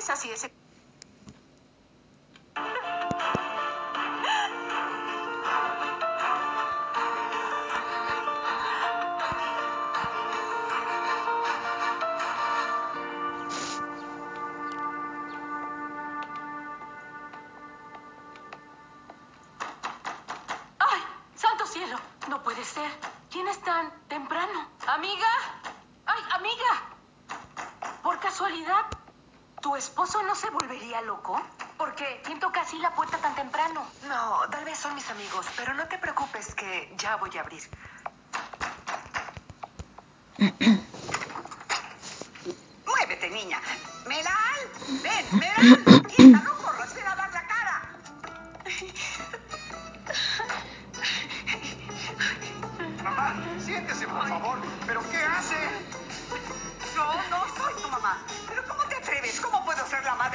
si ese... No puede ser. ¿Quién es tan temprano? ¿Amiga? ¡Ay, amiga! Por casualidad, ¿tu esposo no se volvería loco? Porque ¿quién toca así la puerta tan temprano? No, tal vez son mis amigos, pero no te preocupes que ya voy a abrir. Muévete, niña. Meral, ven, Meral. Quieta, no corras, ven a dar la cara. Mamá, siéntese, por favor. ¿Pero qué hace? No, no soy tu mamá.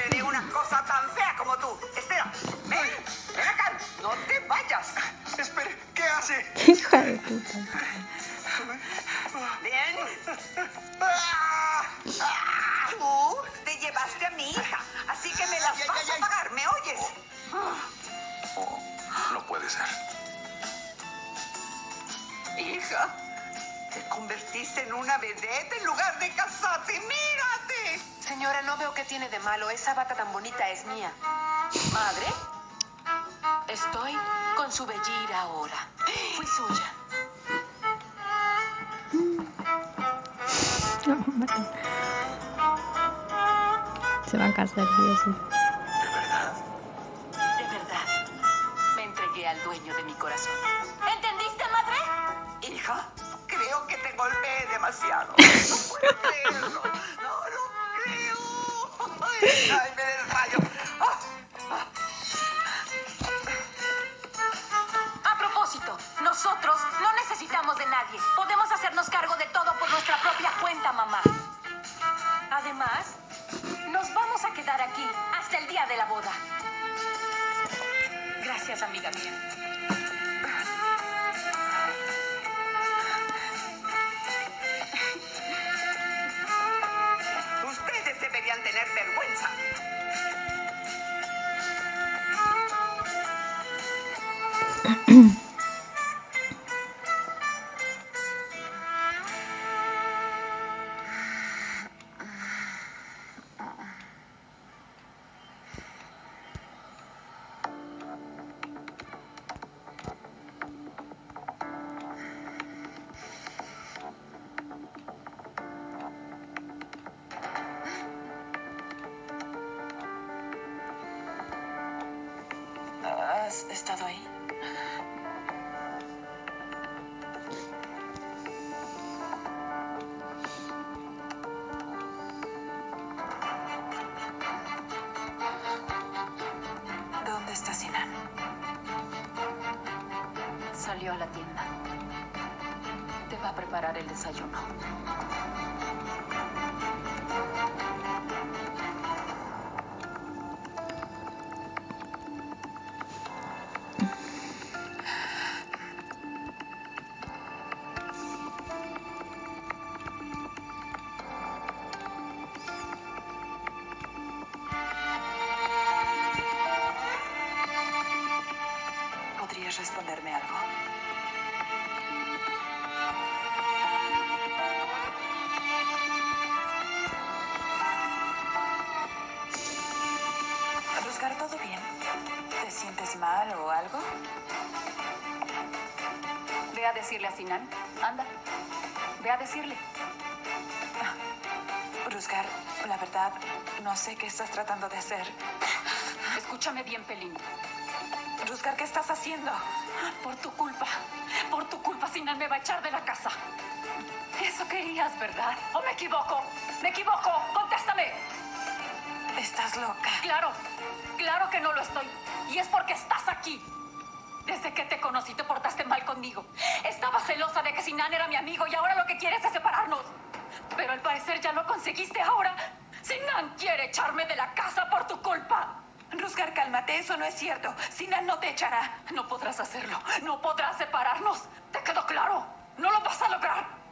Madre de una cosa tan fea como tú? Espera, ven, ven acá. No te vayas. Espere, ¿qué hace? Hija de puta. Bien. Ah, ah, Tú te llevaste a mi hija, así que me las Ay, vas ay, a pagar, ¿me oyes? Oh, no puede ser. Hija, te convertiste en una vedette en lugar de casarte. ¡Mírate! No veo qué tiene de malo. Esa bata tan bonita es mía. ¿Madre? Estoy con su bellira ahora. Fui suya. Se van a casar, sí Ay, me desmayo. Ah, A propósito, nosotros no necesitamos de nadie. Podemos hacernos cargo de todo por nuestra propia cuenta, mamá. Además, nos vamos a quedar aquí hasta el día de la boda. Gracias, amiga mía. Tener vergüenza. Salió a la tienda. Te va a preparar el desayuno. Mal o algo? Ve a decirle a Sinan. Anda. Ve a decirle. Rusgar, la verdad, no sé qué estás tratando de hacer. Escúchame bien, Pelín. Rusgar, ¿qué estás haciendo? Por tu culpa. Por tu culpa, Sinan me va a echar de la casa. Eso querías, ¿verdad? ¿O me equivoco? ¿Me equivoco? ¡Contéstame! Estás loca. Claro, claro que no lo estoy. Y es porque estás aquí. Desde que te conocí te portaste mal conmigo. Estaba celosa de que Sinan era mi amigo y ahora lo que quieres es separarnos. Pero al parecer ya lo conseguiste ahora. Sinan quiere echarme de la casa por tu culpa. Rusgar, cálmate, eso no es cierto. Sinan no te echará. No podrás hacerlo. No podrás separarnos. ¿Te quedó claro? No lo vas a lograr.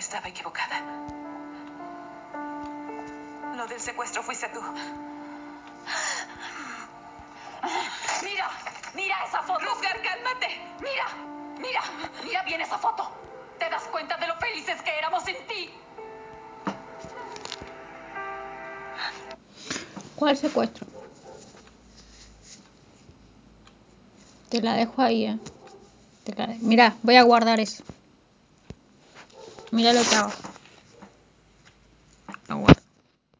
Estaba equivocada. Lo del secuestro fuiste tú. Mira, mira esa foto. Rosgar, cálmate. Mira, mira, mira bien esa foto. ¿Te das cuenta de lo felices que éramos sin ti? ¿Cuál secuestro? Te la dejo ahí, eh. Te la Mira, voy a guardar eso. Mira lo que hago.